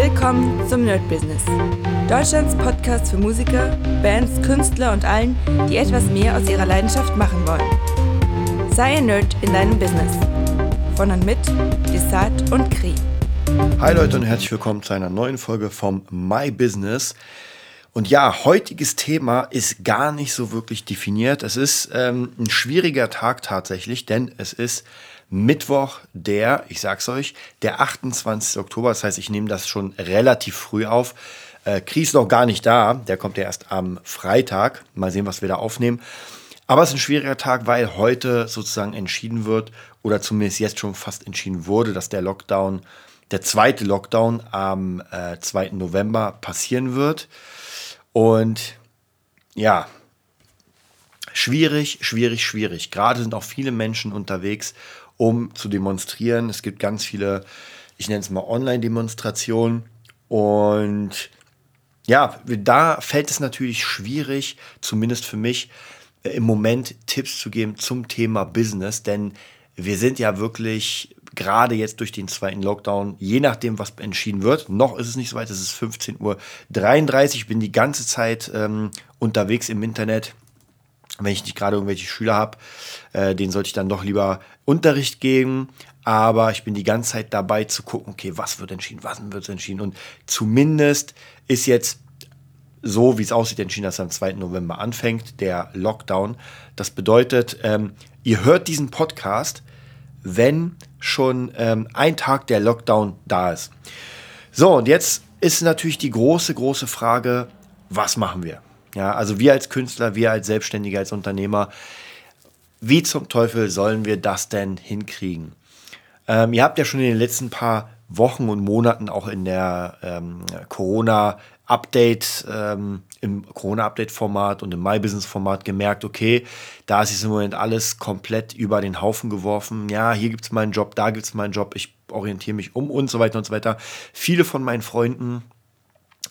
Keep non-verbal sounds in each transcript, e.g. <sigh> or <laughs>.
Willkommen zum Nerd Business. Deutschlands Podcast für Musiker, Bands, Künstler und allen, die etwas mehr aus ihrer Leidenschaft machen wollen. Sei ein Nerd in deinem Business. Von und mit Desart und Kri. Hi Leute und herzlich willkommen zu einer neuen Folge vom My Business. Und ja, heutiges Thema ist gar nicht so wirklich definiert. Es ist ähm, ein schwieriger Tag tatsächlich, denn es ist Mittwoch, der, ich sag's euch, der 28. Oktober. Das heißt, ich nehme das schon relativ früh auf. Äh, Kries noch gar nicht da. Der kommt ja erst am Freitag. Mal sehen, was wir da aufnehmen. Aber es ist ein schwieriger Tag, weil heute sozusagen entschieden wird oder zumindest jetzt schon fast entschieden wurde, dass der Lockdown, der zweite Lockdown am äh, 2. November passieren wird. Und ja, schwierig, schwierig, schwierig. Gerade sind auch viele Menschen unterwegs, um zu demonstrieren. Es gibt ganz viele, ich nenne es mal Online-Demonstrationen. Und ja, da fällt es natürlich schwierig, zumindest für mich, äh, im Moment Tipps zu geben zum Thema Business, denn wir sind ja wirklich gerade jetzt durch den zweiten Lockdown, je nachdem, was entschieden wird, noch ist es nicht so weit, es ist 15.33 Uhr, ich bin die ganze Zeit ähm, unterwegs im Internet. Wenn ich nicht gerade irgendwelche Schüler habe, äh, denen sollte ich dann doch lieber Unterricht geben. Aber ich bin die ganze Zeit dabei zu gucken, okay, was wird entschieden, was wird entschieden. Und zumindest ist jetzt so, wie es aussieht, entschieden, dass am 2. November anfängt, der Lockdown. Das bedeutet, ähm, ihr hört diesen Podcast, wenn schon ähm, ein Tag der Lockdown da ist. So, und jetzt ist natürlich die große, große Frage, was machen wir? Ja, also wir als Künstler, wir als Selbstständiger, als Unternehmer, wie zum Teufel sollen wir das denn hinkriegen? Ähm, ihr habt ja schon in den letzten paar Wochen und Monaten auch in der ähm, Corona Update, ähm, im Corona-Update-Format und im My-Business-Format gemerkt, okay, da ist jetzt im Moment alles komplett über den Haufen geworfen. Ja, hier gibt es meinen Job, da gibt es meinen Job, ich orientiere mich um und so weiter und so weiter. Viele von meinen Freunden,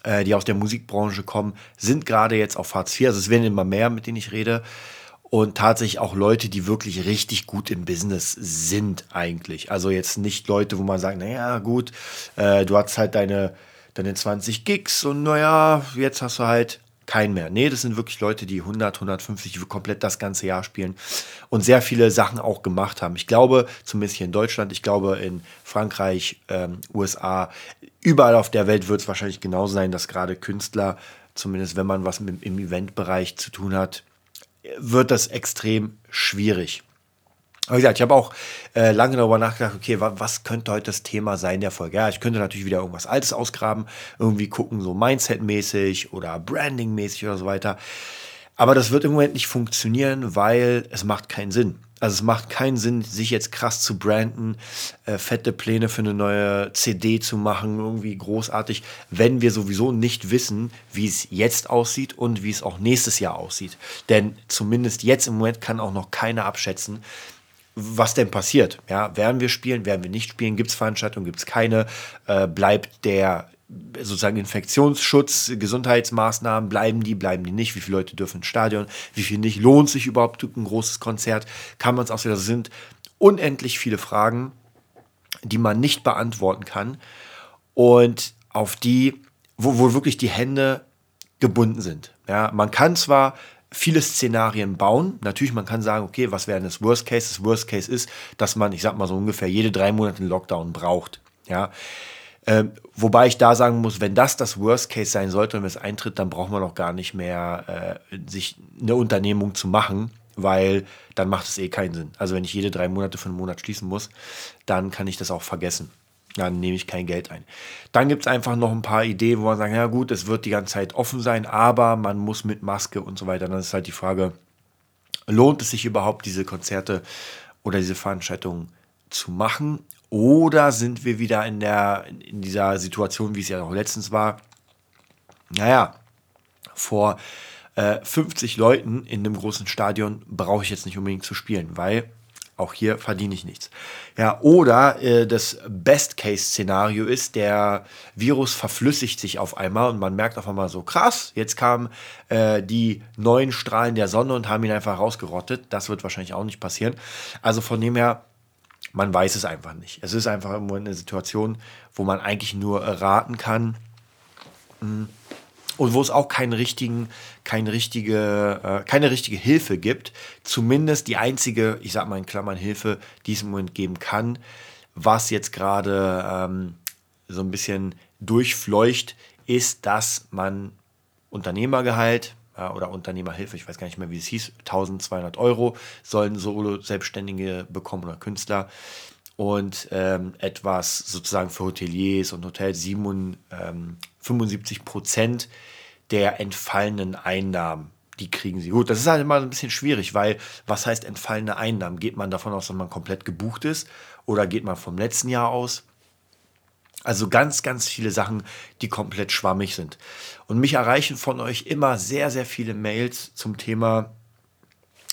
äh, die aus der Musikbranche kommen, sind gerade jetzt auf Hartz IV. Also es werden immer mehr, mit denen ich rede. Und tatsächlich auch Leute, die wirklich richtig gut im Business sind eigentlich. Also jetzt nicht Leute, wo man sagt, naja, gut, äh, du hast halt deine deine 20 Gigs und naja, jetzt hast du halt keinen mehr. Nee, das sind wirklich Leute, die 100, 150 komplett das ganze Jahr spielen und sehr viele Sachen auch gemacht haben. Ich glaube, zumindest hier in Deutschland, ich glaube in Frankreich, ähm, USA, überall auf der Welt wird es wahrscheinlich genauso sein, dass gerade Künstler, zumindest wenn man was mit, im Eventbereich zu tun hat, wird das extrem schwierig. Aber wie gesagt, ich habe auch äh, lange darüber nachgedacht, okay, wa was könnte heute das Thema sein der Folge? Ja, ich könnte natürlich wieder irgendwas Altes ausgraben, irgendwie gucken, so Mindset-mäßig oder Branding-mäßig oder so weiter. Aber das wird im Moment nicht funktionieren, weil es macht keinen Sinn. Also es macht keinen Sinn, sich jetzt krass zu branden, äh, fette Pläne für eine neue CD zu machen, irgendwie großartig, wenn wir sowieso nicht wissen, wie es jetzt aussieht und wie es auch nächstes Jahr aussieht. Denn zumindest jetzt im Moment kann auch noch keiner abschätzen, was denn passiert. Ja, werden wir spielen, werden wir nicht spielen, gibt es Veranstaltungen, gibt es keine, äh, bleibt der sozusagen Infektionsschutz, Gesundheitsmaßnahmen, bleiben die, bleiben die nicht, wie viele Leute dürfen ins Stadion, wie viel nicht, lohnt sich überhaupt ein großes Konzert, kann man es auch wieder, das sind unendlich viele Fragen, die man nicht beantworten kann und auf die, wo, wo wirklich die Hände gebunden sind. Ja, man kann zwar viele Szenarien bauen. Natürlich, man kann sagen, okay, was wäre das Worst Case? Das Worst Case ist, dass man, ich sag mal so ungefähr jede drei Monate einen Lockdown braucht. Ja. Ähm, wobei ich da sagen muss, wenn das das Worst Case sein sollte und wenn es eintritt, dann braucht man auch gar nicht mehr äh, sich eine Unternehmung zu machen, weil dann macht es eh keinen Sinn. Also wenn ich jede drei Monate für einen Monat schließen muss, dann kann ich das auch vergessen dann nehme ich kein Geld ein. Dann gibt es einfach noch ein paar Ideen, wo man sagt, ja gut, es wird die ganze Zeit offen sein, aber man muss mit Maske und so weiter. Dann ist halt die Frage, lohnt es sich überhaupt, diese Konzerte oder diese Veranstaltungen zu machen? Oder sind wir wieder in, der, in dieser Situation, wie es ja auch letztens war? Naja, vor äh, 50 Leuten in einem großen Stadion brauche ich jetzt nicht unbedingt zu spielen, weil auch hier verdiene ich nichts. Ja, oder äh, das Best-Case-Szenario ist, der Virus verflüssigt sich auf einmal und man merkt auf einmal so, krass, jetzt kamen äh, die neuen Strahlen der Sonne und haben ihn einfach rausgerottet. Das wird wahrscheinlich auch nicht passieren. Also von dem her, man weiß es einfach nicht. Es ist einfach immer eine Situation, wo man eigentlich nur erraten kann. Hm, und wo es auch keinen richtigen, keine richtige, äh, keine richtige Hilfe gibt. Zumindest die einzige, ich sag mal in Klammern Hilfe, die es im Moment geben kann, was jetzt gerade ähm, so ein bisschen durchfleucht, ist, dass man Unternehmergehalt ja, oder Unternehmerhilfe, ich weiß gar nicht mehr, wie es hieß, 1200 Euro sollen Solo-Selbstständige bekommen oder Künstler und ähm, etwas sozusagen für Hoteliers und Hotels 7, ähm, 75 Prozent der entfallenen Einnahmen. Die kriegen sie. Gut, das ist halt immer ein bisschen schwierig, weil was heißt entfallene Einnahmen? Geht man davon aus, dass man komplett gebucht ist oder geht man vom letzten Jahr aus? Also ganz, ganz viele Sachen, die komplett schwammig sind. Und mich erreichen von euch immer sehr, sehr viele Mails zum Thema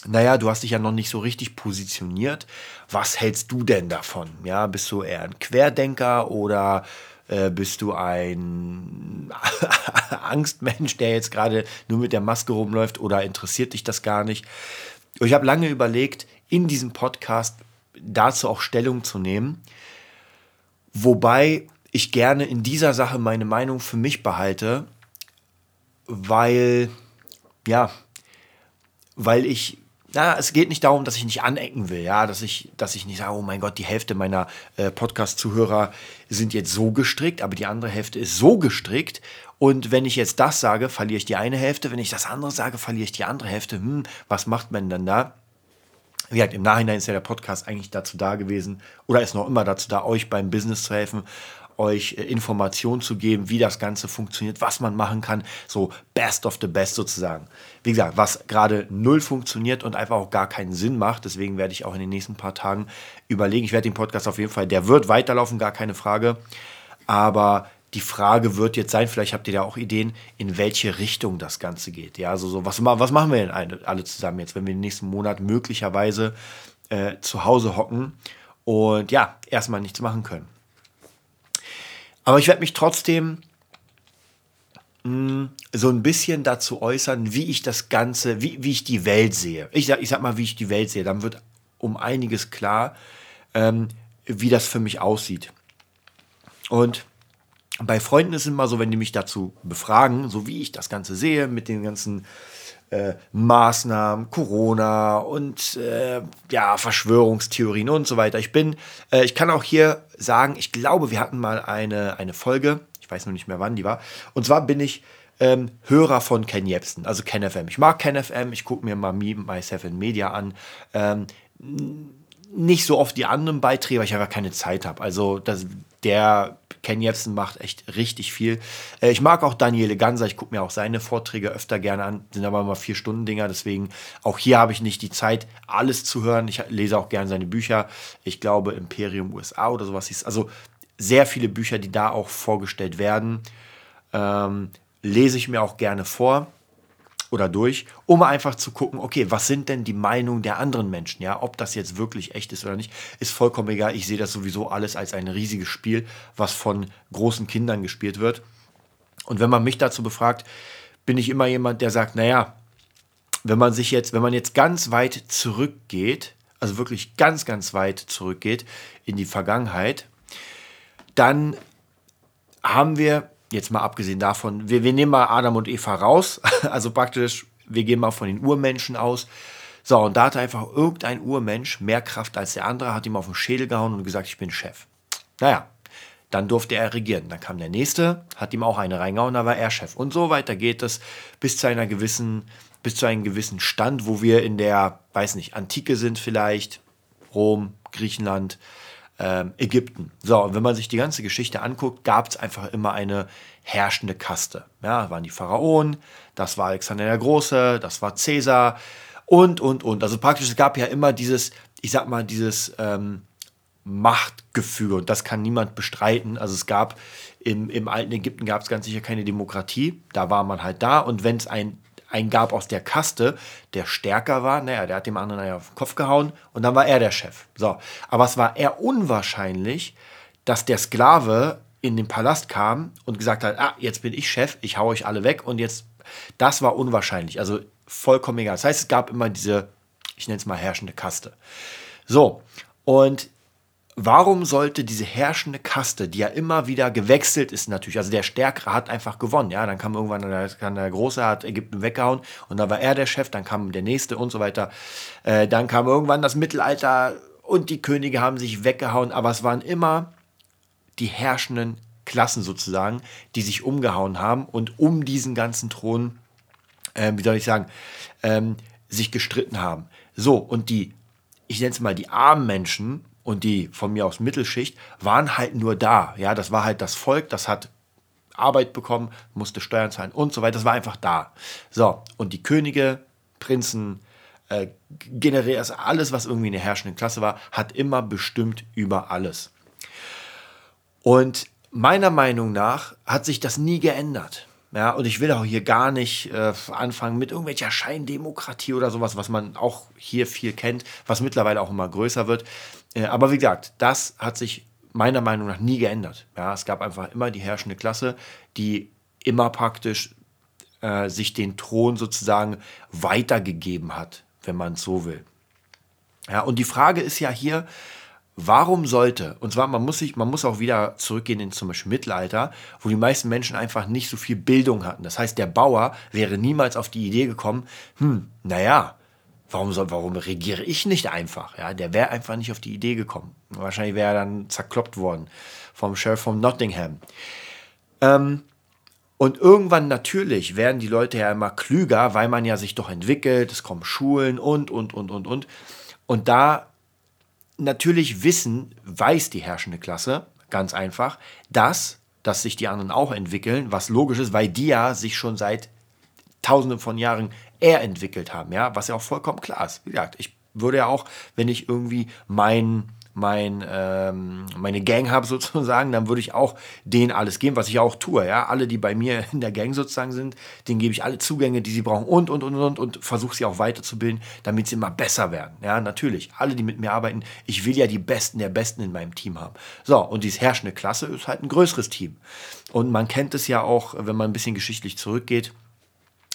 naja, du hast dich ja noch nicht so richtig positioniert. Was hältst du denn davon? Ja, bist du eher ein Querdenker oder äh, bist du ein <laughs> Angstmensch, der jetzt gerade nur mit der Maske rumläuft oder interessiert dich das gar nicht? Ich habe lange überlegt, in diesem Podcast dazu auch Stellung zu nehmen, wobei ich gerne in dieser Sache meine Meinung für mich behalte, weil, ja, weil ich na, es geht nicht darum, dass ich nicht anecken will, ja, dass ich, dass ich nicht sage, oh mein Gott, die Hälfte meiner äh, Podcast-Zuhörer sind jetzt so gestrickt, aber die andere Hälfte ist so gestrickt. Und wenn ich jetzt das sage, verliere ich die eine Hälfte. Wenn ich das andere sage, verliere ich die andere Hälfte. Hm, was macht man denn da? Wie gesagt, im Nachhinein ist ja der Podcast eigentlich dazu da gewesen oder ist noch immer dazu da, euch beim Business zu helfen euch äh, Informationen zu geben, wie das Ganze funktioniert, was man machen kann. So best of the best sozusagen. Wie gesagt, was gerade null funktioniert und einfach auch gar keinen Sinn macht. Deswegen werde ich auch in den nächsten paar Tagen überlegen. Ich werde den Podcast auf jeden Fall, der wird weiterlaufen, gar keine Frage. Aber die Frage wird jetzt sein, vielleicht habt ihr da auch Ideen, in welche Richtung das Ganze geht. Ja, also so, was, was machen wir denn alle zusammen jetzt, wenn wir den nächsten Monat möglicherweise äh, zu Hause hocken und ja, erstmal nichts machen können. Aber ich werde mich trotzdem mh, hm, so ein bisschen dazu äußern, wie ich das Ganze, wie, wie ich die Welt sehe. Ich sag, ich sag mal, wie ich die Welt sehe. Dann wird um einiges klar, ähm, wie das für mich aussieht. Und bei Freunden ist es immer so, wenn die mich dazu befragen, so wie ich das Ganze sehe, mit den ganzen äh, Maßnahmen, Corona und äh, ja, Verschwörungstheorien und so weiter. Ich bin, äh, ich kann auch hier sagen, ich glaube, wir hatten mal eine, eine Folge, ich weiß noch nicht mehr wann die war, und zwar bin ich ähm, Hörer von Ken Jebsen, also Ken FM. Ich mag Ken FM, ich gucke mir mal Me, Myself in Media an. Ähm, nicht so oft die anderen Beiträge, weil ich einfach keine Zeit habe. Also das, der Ken Jebsen macht echt richtig viel. Äh, ich mag auch Daniele Ganser, ich gucke mir auch seine Vorträge öfter gerne an, sind aber immer vier Stunden Dinger, deswegen auch hier habe ich nicht die Zeit, alles zu hören. Ich lese auch gerne seine Bücher. Ich glaube Imperium USA oder sowas ist. Also sehr viele Bücher, die da auch vorgestellt werden, ähm, lese ich mir auch gerne vor oder durch, um einfach zu gucken, okay, was sind denn die Meinungen der anderen Menschen? Ja, ob das jetzt wirklich echt ist oder nicht, ist vollkommen egal. Ich sehe das sowieso alles als ein riesiges Spiel, was von großen Kindern gespielt wird. Und wenn man mich dazu befragt, bin ich immer jemand, der sagt, naja, wenn man sich jetzt, wenn man jetzt ganz weit zurückgeht, also wirklich ganz, ganz weit zurückgeht in die Vergangenheit, dann haben wir jetzt mal abgesehen davon, wir, wir nehmen mal Adam und Eva raus, <laughs> also praktisch, wir gehen mal von den Urmenschen aus. So, und da hat einfach irgendein Urmensch mehr Kraft als der andere, hat ihm auf den Schädel gehauen und gesagt, ich bin Chef. Naja, dann durfte er regieren. Dann kam der nächste, hat ihm auch eine reingehauen, da war er Chef. Und so weiter geht es bis zu einer gewissen, bis zu einem gewissen Stand, wo wir in der, weiß nicht, Antike sind vielleicht, Rom, Griechenland, ähm, Ägypten. So, und wenn man sich die ganze Geschichte anguckt, gab es einfach immer eine herrschende Kaste. Ja, waren die Pharaonen, das war Alexander der Große, das war Cäsar und, und, und. Also praktisch, es gab ja immer dieses, ich sag mal, dieses ähm, Machtgefüge und das kann niemand bestreiten. Also es gab im, im alten Ägypten gab es ganz sicher keine Demokratie, da war man halt da und wenn es ein einen gab aus der Kaste, der stärker war, naja, der hat dem anderen auf den Kopf gehauen und dann war er der Chef. So, aber es war eher unwahrscheinlich, dass der Sklave in den Palast kam und gesagt hat, ah, jetzt bin ich Chef, ich hau euch alle weg und jetzt, das war unwahrscheinlich, also vollkommen egal. Das heißt, es gab immer diese, ich nenne es mal herrschende Kaste. So, und warum sollte diese herrschende Kaste, die ja immer wieder gewechselt ist natürlich, also der Stärkere hat einfach gewonnen, ja, dann kam irgendwann der, der Große, hat Ägypten weggehauen und dann war er der Chef, dann kam der Nächste und so weiter. Äh, dann kam irgendwann das Mittelalter und die Könige haben sich weggehauen, aber es waren immer die herrschenden Klassen sozusagen, die sich umgehauen haben und um diesen ganzen Thron, äh, wie soll ich sagen, ähm, sich gestritten haben. So, und die, ich nenne es mal die armen Menschen, und die von mir aus Mittelschicht waren halt nur da. Ja, das war halt das Volk, das hat Arbeit bekommen, musste Steuern zahlen und so weiter. Das war einfach da. So, und die Könige, Prinzen, äh, Generärs, alles, was irgendwie in der herrschenden Klasse war, hat immer bestimmt über alles. Und meiner Meinung nach hat sich das nie geändert. Ja, und ich will auch hier gar nicht äh, anfangen mit irgendwelcher Scheindemokratie oder sowas, was man auch hier viel kennt, was mittlerweile auch immer größer wird. Äh, aber wie gesagt, das hat sich meiner Meinung nach nie geändert. Ja, es gab einfach immer die herrschende Klasse, die immer praktisch äh, sich den Thron sozusagen weitergegeben hat, wenn man es so will. Ja, und die Frage ist ja hier, Warum sollte, und zwar man muss sich, man muss auch wieder zurückgehen in zum Beispiel Mittelalter, wo die meisten Menschen einfach nicht so viel Bildung hatten. Das heißt, der Bauer wäre niemals auf die Idee gekommen, hm, naja, warum, soll, warum regiere ich nicht einfach? Ja, der wäre einfach nicht auf die Idee gekommen. Wahrscheinlich wäre er dann zerkloppt worden vom Sheriff von Nottingham. Ähm, und irgendwann natürlich werden die Leute ja immer klüger, weil man ja sich doch entwickelt, es kommen Schulen und, und, und, und, und. Und da natürlich wissen, weiß die herrschende Klasse, ganz einfach, dass, dass sich die anderen auch entwickeln, was logisch ist, weil die ja sich schon seit tausenden von Jahren eher entwickelt haben, ja, was ja auch vollkommen klar ist. Wie gesagt, ich würde ja auch, wenn ich irgendwie mein mein, ähm, meine Gang habe sozusagen, dann würde ich auch denen alles geben, was ich auch tue. Ja? Alle, die bei mir in der Gang sozusagen sind, denen gebe ich alle Zugänge, die sie brauchen und, und, und, und, und versuche sie auch weiterzubilden, damit sie immer besser werden. Ja, natürlich. Alle, die mit mir arbeiten, ich will ja die Besten der Besten in meinem Team haben. So, und diese herrschende Klasse ist halt ein größeres Team. Und man kennt es ja auch, wenn man ein bisschen geschichtlich zurückgeht,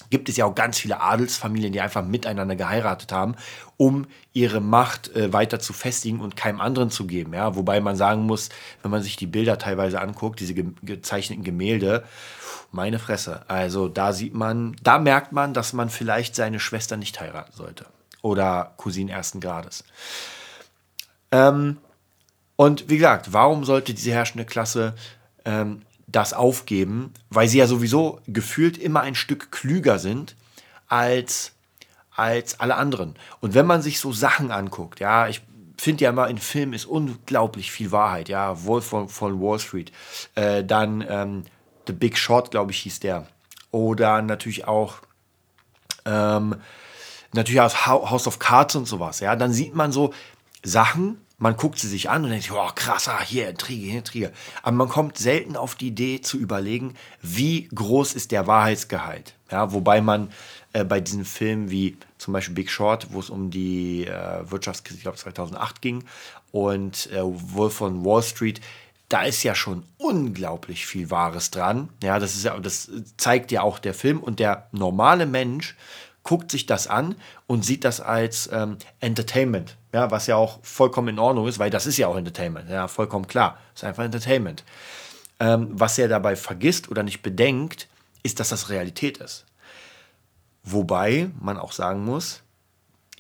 gibt es ja auch ganz viele Adelsfamilien, die einfach miteinander geheiratet haben, um ihre Macht äh, weiter zu festigen und keinem anderen zu geben. Ja? Wobei man sagen muss, wenn man sich die Bilder teilweise anguckt, diese ge gezeichneten Gemälde, meine Fresse. Also da sieht man, da merkt man, dass man vielleicht seine Schwester nicht heiraten sollte. Oder Cousine ersten Grades. Ähm, und wie gesagt, warum sollte diese herrschende Klasse ähm, das aufgeben, weil sie ja sowieso gefühlt immer ein Stück klüger sind als, als alle anderen. Und wenn man sich so Sachen anguckt, ja, ich finde ja immer, in Filmen ist unglaublich viel Wahrheit, ja, Wolf von, von Wall Street, äh, dann ähm, The Big Short, glaube ich, hieß der. Oder natürlich auch ähm, natürlich aus House of Cards und sowas, ja, dann sieht man so Sachen, man guckt sie sich an und denkt, oh krasser, hier Intrige, hier Intrige. Aber man kommt selten auf die Idee zu überlegen, wie groß ist der Wahrheitsgehalt. Ja, wobei man äh, bei diesen Filmen wie zum Beispiel Big Short, wo es um die äh, Wirtschaftskrise, ich glaube 2008 ging, und äh, Wolf von Wall Street, da ist ja schon unglaublich viel Wahres dran. Ja, das ist ja, das zeigt ja auch der Film und der normale Mensch guckt sich das an und sieht das als ähm, Entertainment. Ja, was ja auch vollkommen in Ordnung ist, weil das ist ja auch Entertainment. Ja, vollkommen klar. Ist einfach Entertainment. Ähm, was er dabei vergisst oder nicht bedenkt, ist, dass das Realität ist. Wobei man auch sagen muss,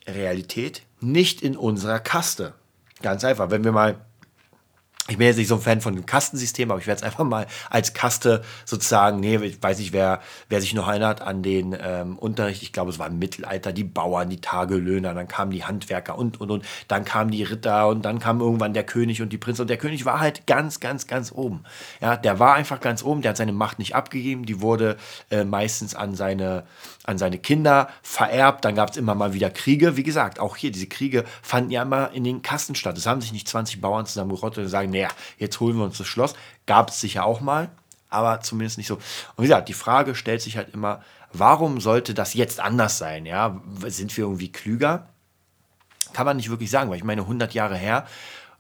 Realität nicht in unserer Kaste. Ganz einfach. Wenn wir mal ich bin jetzt nicht so ein Fan von dem Kastensystem, aber ich werde es einfach mal als Kaste sozusagen, nee, ich weiß nicht, wer, wer sich noch erinnert an den ähm, Unterricht, ich glaube, es war im Mittelalter, die Bauern, die Tagelöhner, dann kamen die Handwerker und, und, und, dann kamen die Ritter und dann kam irgendwann der König und die Prinzen. Und der König war halt ganz, ganz, ganz oben. Ja, der war einfach ganz oben, der hat seine Macht nicht abgegeben, die wurde äh, meistens an seine, an seine Kinder vererbt, dann gab es immer mal wieder Kriege, wie gesagt, auch hier, diese Kriege fanden ja immer in den Kasten statt, es haben sich nicht 20 Bauern zusammengerottet und sagen, nee, naja, jetzt holen wir uns das Schloss. Gab es sicher auch mal, aber zumindest nicht so. Und wie gesagt, die Frage stellt sich halt immer, warum sollte das jetzt anders sein? Ja, sind wir irgendwie klüger? Kann man nicht wirklich sagen, weil ich meine, 100 Jahre her,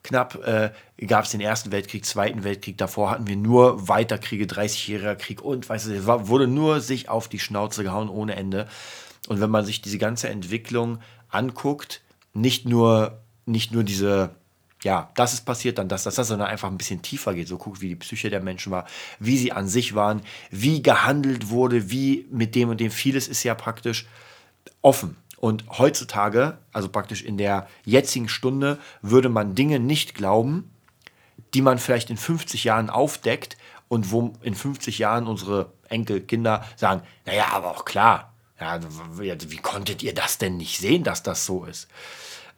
knapp äh, gab es den Ersten Weltkrieg, Zweiten Weltkrieg, davor hatten wir nur Weiterkriege, 30-jähriger Krieg und weißt du, es wurde nur sich auf die Schnauze gehauen ohne Ende. Und wenn man sich diese ganze Entwicklung anguckt, nicht nur, nicht nur diese ja, das ist passiert, dann das, das, sondern einfach ein bisschen tiefer geht. So guckt, wie die Psyche der Menschen war, wie sie an sich waren, wie gehandelt wurde, wie mit dem und dem. Vieles ist ja praktisch offen. Und heutzutage, also praktisch in der jetzigen Stunde, würde man Dinge nicht glauben, die man vielleicht in 50 Jahren aufdeckt und wo in 50 Jahren unsere Enkelkinder sagen, naja, aber auch klar, ja, wie konntet ihr das denn nicht sehen, dass das so ist?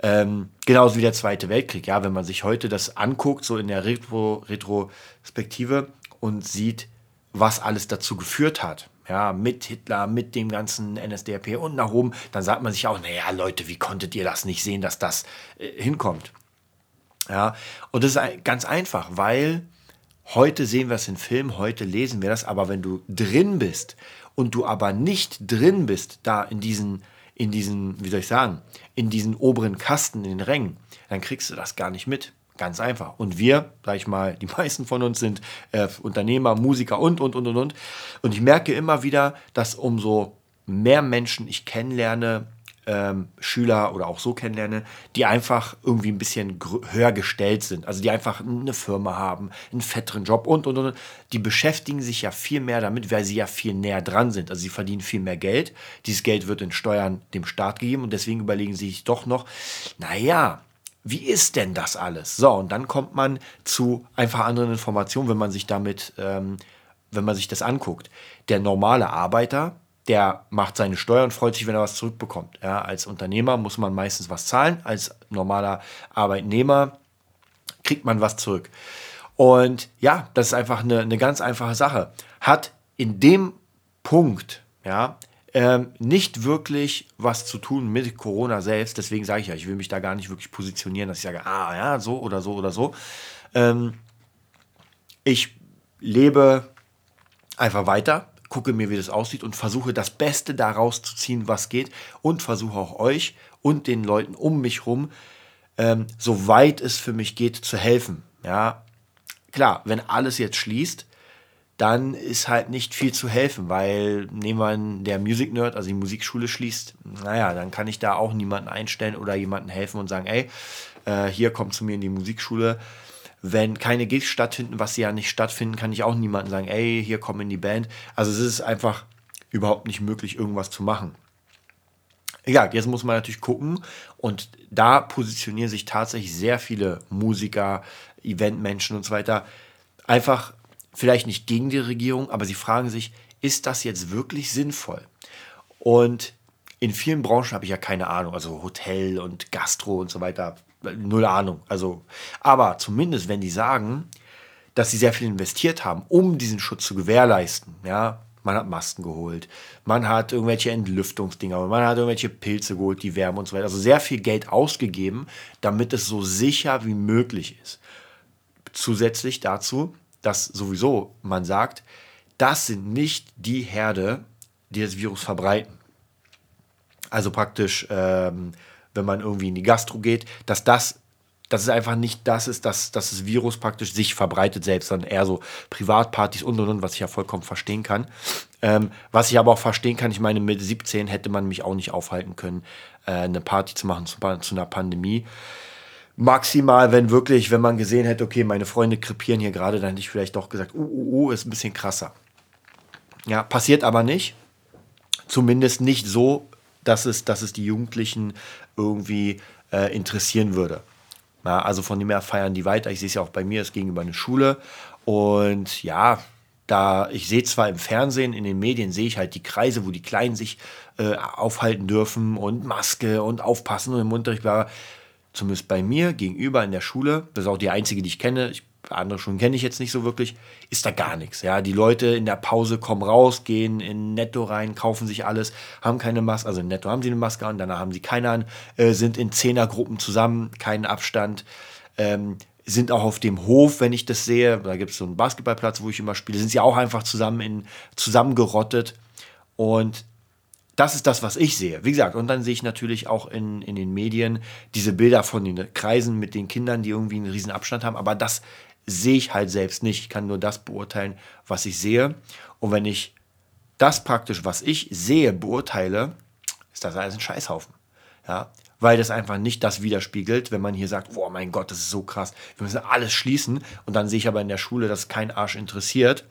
Ähm, genauso wie der Zweite Weltkrieg, ja, wenn man sich heute das anguckt, so in der Retro Retrospektive und sieht, was alles dazu geführt hat, ja, mit Hitler, mit dem ganzen NSDAP und nach oben, dann sagt man sich auch, naja, Leute, wie konntet ihr das nicht sehen, dass das äh, hinkommt? Ja, und das ist ganz einfach, weil heute sehen wir es in Filmen, heute lesen wir das, aber wenn du drin bist und du aber nicht drin bist, da in diesen, in diesen, wie soll ich sagen, in diesen oberen Kasten, in den Rängen, dann kriegst du das gar nicht mit. Ganz einfach. Und wir, sag ich mal, die <laughs> meisten von uns sind äh, Unternehmer, Musiker und, und, und, und, und. Und ich merke immer wieder, dass umso mehr Menschen ich kennenlerne, ähm, Schüler oder auch so kennenlerne, die einfach irgendwie ein bisschen höher gestellt sind. Also die einfach eine Firma haben, einen fetteren Job und, und, und. Die beschäftigen sich ja viel mehr damit, weil sie ja viel näher dran sind. Also sie verdienen viel mehr Geld. Dieses Geld wird in Steuern dem Staat gegeben und deswegen überlegen sie sich doch noch, naja, wie ist denn das alles? So, und dann kommt man zu einfach anderen Informationen, wenn man sich damit, ähm, wenn man sich das anguckt. Der normale Arbeiter, der macht seine Steuern und freut sich, wenn er was zurückbekommt. Ja, als Unternehmer muss man meistens was zahlen, als normaler Arbeitnehmer kriegt man was zurück. Und ja, das ist einfach eine, eine ganz einfache Sache. Hat in dem Punkt, ja, ähm, nicht wirklich was zu tun mit Corona selbst. Deswegen sage ich ja, ich will mich da gar nicht wirklich positionieren, dass ich sage, ah ja, so oder so oder so. Ähm, ich lebe einfach weiter, gucke mir, wie das aussieht und versuche das Beste daraus zu ziehen, was geht und versuche auch euch und den Leuten um mich herum, ähm, soweit es für mich geht, zu helfen. Ja, klar, wenn alles jetzt schließt, dann ist halt nicht viel zu helfen, weil nehmen wir an, der Music Nerd, also die Musikschule schließt, naja, dann kann ich da auch niemanden einstellen oder jemanden helfen und sagen, ey, äh, hier kommt zu mir in die Musikschule wenn keine Gigs stattfinden, was ja nicht stattfinden, kann ich auch niemandem sagen, ey, hier komm in die Band. Also es ist einfach überhaupt nicht möglich, irgendwas zu machen. Ja, jetzt muss man natürlich gucken und da positionieren sich tatsächlich sehr viele Musiker, Eventmenschen und so weiter einfach vielleicht nicht gegen die Regierung, aber sie fragen sich, ist das jetzt wirklich sinnvoll? Und in vielen Branchen habe ich ja keine Ahnung, also Hotel und Gastro und so weiter, null Ahnung. Also, aber zumindest, wenn die sagen, dass sie sehr viel investiert haben, um diesen Schutz zu gewährleisten, ja, man hat Masken geholt, man hat irgendwelche Entlüftungsdinger, man hat irgendwelche Pilze geholt, die wärmen und so weiter. Also sehr viel Geld ausgegeben, damit es so sicher wie möglich ist. Zusätzlich dazu, dass sowieso man sagt, das sind nicht die Herde, die das Virus verbreiten. Also praktisch ähm, wenn man irgendwie in die Gastro geht, dass das dass es einfach nicht das ist, dass, dass das Virus praktisch sich verbreitet selbst, sondern eher so Privatpartys und und und, was ich ja vollkommen verstehen kann. Ähm, was ich aber auch verstehen kann, ich meine, mit 17 hätte man mich auch nicht aufhalten können, äh, eine Party zu machen zu, zu, einer Pandemie. Maximal, wenn wirklich, wenn man gesehen hätte, okay, meine Freunde krepieren hier gerade, dann hätte ich vielleicht doch gesagt, uh, uh, uh, ist ein bisschen krasser. Ja, passiert aber nicht. Zumindest nicht so, dass es, dass es die Jugendlichen irgendwie äh, interessieren würde. Ja, also von dem her feiern die weiter. Ich sehe es ja auch bei mir, ist gegenüber eine Schule. Und ja, da ich sehe zwar im Fernsehen, in den Medien sehe ich halt die Kreise, wo die Kleinen sich äh, aufhalten dürfen und Maske und aufpassen und im Unterricht war zumindest bei mir gegenüber in der Schule, das ist auch die einzige, die ich kenne, ich andere Schulen kenne ich jetzt nicht so wirklich, ist da gar nichts. Ja, die Leute in der Pause kommen raus, gehen in Netto rein, kaufen sich alles, haben keine Maske, also in Netto haben sie eine Maske an, danach haben sie keine an, äh, sind in Zehnergruppen zusammen, keinen Abstand, ähm, sind auch auf dem Hof, wenn ich das sehe, da gibt es so einen Basketballplatz, wo ich immer spiele, sind sie auch einfach zusammen in, zusammengerottet und das ist das, was ich sehe. Wie gesagt, und dann sehe ich natürlich auch in, in den Medien diese Bilder von den Kreisen mit den Kindern, die irgendwie einen riesen Abstand haben. Aber das sehe ich halt selbst nicht. Ich kann nur das beurteilen, was ich sehe. Und wenn ich das praktisch, was ich sehe, beurteile, ist das alles ein Scheißhaufen. Ja, weil das einfach nicht das widerspiegelt, wenn man hier sagt, oh mein Gott, das ist so krass, wir müssen alles schließen und dann sehe ich aber in der Schule, dass kein Arsch interessiert.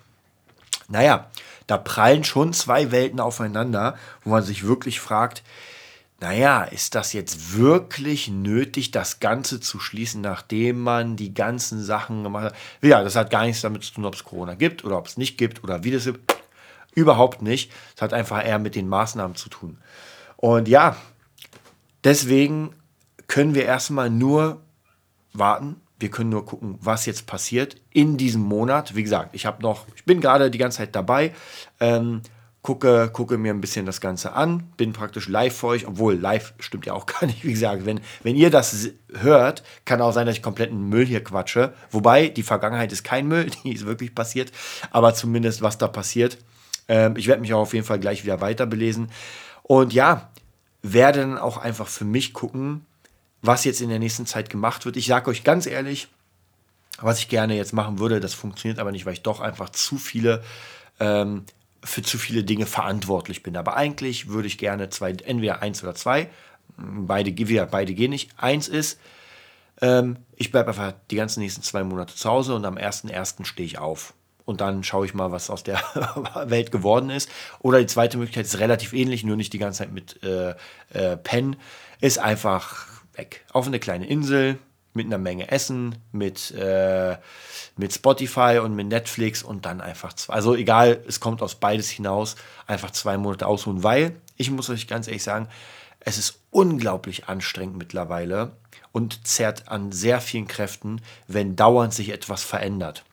Naja, da prallen schon zwei Welten aufeinander, wo man sich wirklich fragt, naja, ist das jetzt wirklich nötig, das Ganze zu schließen, nachdem man die ganzen Sachen gemacht hat? Ja, das hat gar nichts damit zu tun, ob es Corona gibt oder ob es nicht gibt oder wie das gibt. Überhaupt nicht. Es hat einfach eher mit den Maßnahmen zu tun. Und ja, deswegen können wir erstmal nur warten. Wir können nur gucken, was jetzt passiert in diesem Monat. Wie gesagt, ich habe noch, ich bin gerade die ganze Zeit dabei. Ähm, gucke, gucke mir ein bisschen das Ganze an, bin praktisch live für euch, obwohl live stimmt ja auch <laughs> gar nicht, wie gesagt, wenn, wenn ihr das hört, kann auch sein, dass ich kompletten Müll hier quatsche, wobei die Vergangenheit ist kein Müll, <laughs> die ist wirklich passiert, aber zumindest was da passiert. Ähm, ich werde mich auch auf jeden Fall gleich wieder weiter belesen und ja, werde dann auch einfach für mich gucken, was jetzt in der nächsten Zeit gemacht wird. Ich sage euch ganz ehrlich, was ich gerne jetzt machen würde, das funktioniert aber nicht, weil ich doch einfach zu viele ähm, für zu viele Dinge verantwortlich bin. Aber eigentlich würde ich gerne zwei, entweder eins oder zwei, beide, wieder, beide gehen nicht. Eins ist, ähm, ich bleibe einfach die ganzen nächsten zwei Monate zu Hause und am 1.1. stehe ich auf. Und dann schaue ich mal, was aus der <laughs> Welt geworden ist. Oder die zweite Möglichkeit ist relativ ähnlich, nur nicht die ganze Zeit mit äh, äh, Pen, ist einfach weg. Auf eine kleine Insel, mit einer Menge Essen, mit, äh, mit Spotify und mit Netflix und dann einfach zwei. Also egal, es kommt aus beides hinaus, einfach zwei Monate ausruhen, weil ich muss euch ganz ehrlich sagen, es ist unglaublich anstrengend mittlerweile und zerrt an sehr vielen Kräften, wenn dauernd sich etwas verändert.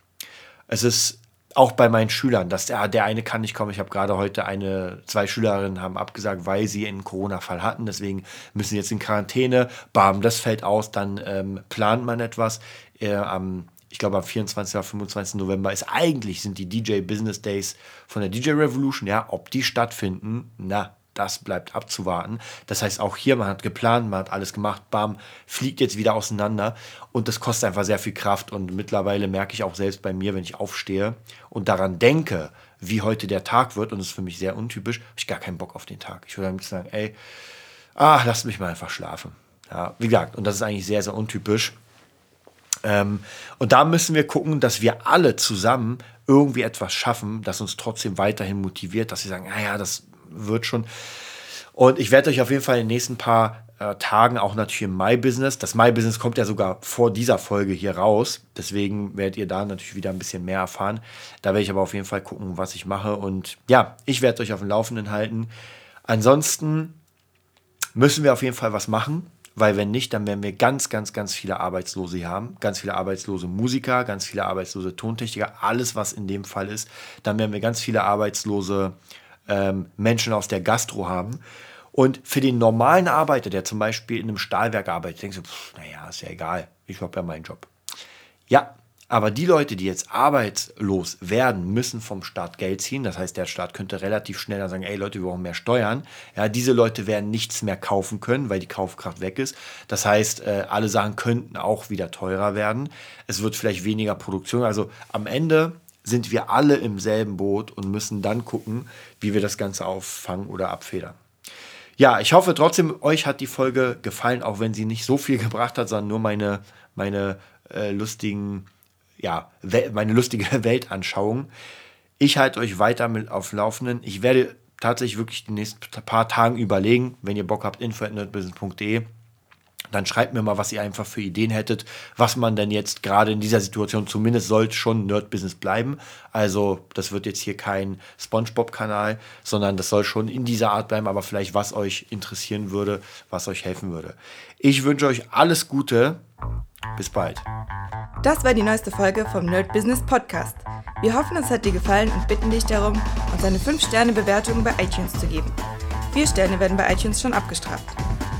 Es ist auch bei meinen Schülern, dass der, der eine kann nicht kommen. Ich habe gerade heute eine, zwei Schülerinnen haben abgesagt, weil sie einen Corona-Fall hatten. Deswegen müssen sie jetzt in Quarantäne. Bam, das fällt aus. Dann ähm, plant man etwas. Äh, am, ich glaube, am 24. oder 25. November ist eigentlich sind die DJ Business Days von der DJ Revolution. Ja, ob die stattfinden, na, das bleibt abzuwarten. Das heißt, auch hier, man hat geplant, man hat alles gemacht, bam, fliegt jetzt wieder auseinander und das kostet einfach sehr viel Kraft und mittlerweile merke ich auch selbst bei mir, wenn ich aufstehe und daran denke, wie heute der Tag wird und das ist für mich sehr untypisch, habe ich gar keinen Bock auf den Tag. Ich würde damit sagen, ey, ah, lasst mich mal einfach schlafen. Ja, wie gesagt, und das ist eigentlich sehr, sehr untypisch. Ähm, und da müssen wir gucken, dass wir alle zusammen irgendwie etwas schaffen, das uns trotzdem weiterhin motiviert, dass wir sagen, naja, das wird schon. Und ich werde euch auf jeden Fall in den nächsten paar äh, Tagen auch natürlich im My-Business. Das My-Business kommt ja sogar vor dieser Folge hier raus. Deswegen werdet ihr da natürlich wieder ein bisschen mehr erfahren. Da werde ich aber auf jeden Fall gucken, was ich mache. Und ja, ich werde euch auf dem Laufenden halten. Ansonsten müssen wir auf jeden Fall was machen. Weil wenn nicht, dann werden wir ganz, ganz, ganz viele Arbeitslose haben. Ganz viele arbeitslose Musiker, ganz viele arbeitslose Tontechniker, alles, was in dem Fall ist. Dann werden wir ganz viele arbeitslose ähm, Menschen aus der Gastro haben. Und für den normalen Arbeiter, der zum Beispiel in einem Stahlwerk arbeitet, denkst du, pff, naja, ist ja egal, ich habe ja meinen Job. Ja, aber die Leute, die jetzt arbeitslos werden, müssen vom Staat Geld ziehen. Das heißt, der Staat könnte relativ schnell sagen, ey Leute, wir brauchen mehr Steuern. Ja, diese Leute werden nichts mehr kaufen können, weil die Kaufkraft weg ist. Das heißt, äh, alle Sachen könnten auch wieder teurer werden. Es wird vielleicht weniger Produktion. Also am Ende sind wir alle im selben Boot und müssen dann gucken, wie wir das Ganze auffangen oder abfedern. Ja, ich hoffe trotzdem, euch hat die Folge gefallen, auch wenn sie nicht so viel <laughs> gebracht hat, sondern nur meine, meine äh, lustigen, ja, meine lustige <laughs> Weltanschauung. Ich halte euch weiter mit auf Laufenden. Ich werde tatsächlich wirklich die nächsten paar Tagen überlegen, wenn ihr Bock habt, info.nerdbusiness.de dann schreibt mir mal, was ihr einfach für Ideen hättet, was man denn jetzt gerade in dieser Situation zumindest sollte schon Nerd-Business bleiben. Also das wird jetzt hier kein SpongeBob-Kanal, sondern das soll schon in dieser Art bleiben, aber vielleicht was euch interessieren würde, was euch helfen würde. Ich wünsche euch alles Gute. Bis bald. Das war die neueste Folge vom Nerd Business Podcast. Wir hoffen, es hat dir gefallen und bitten dich darum, uns eine 5-Sterne-Bewertung bei iTunes zu geben. Vier Sterne werden bei iTunes schon abgestraft.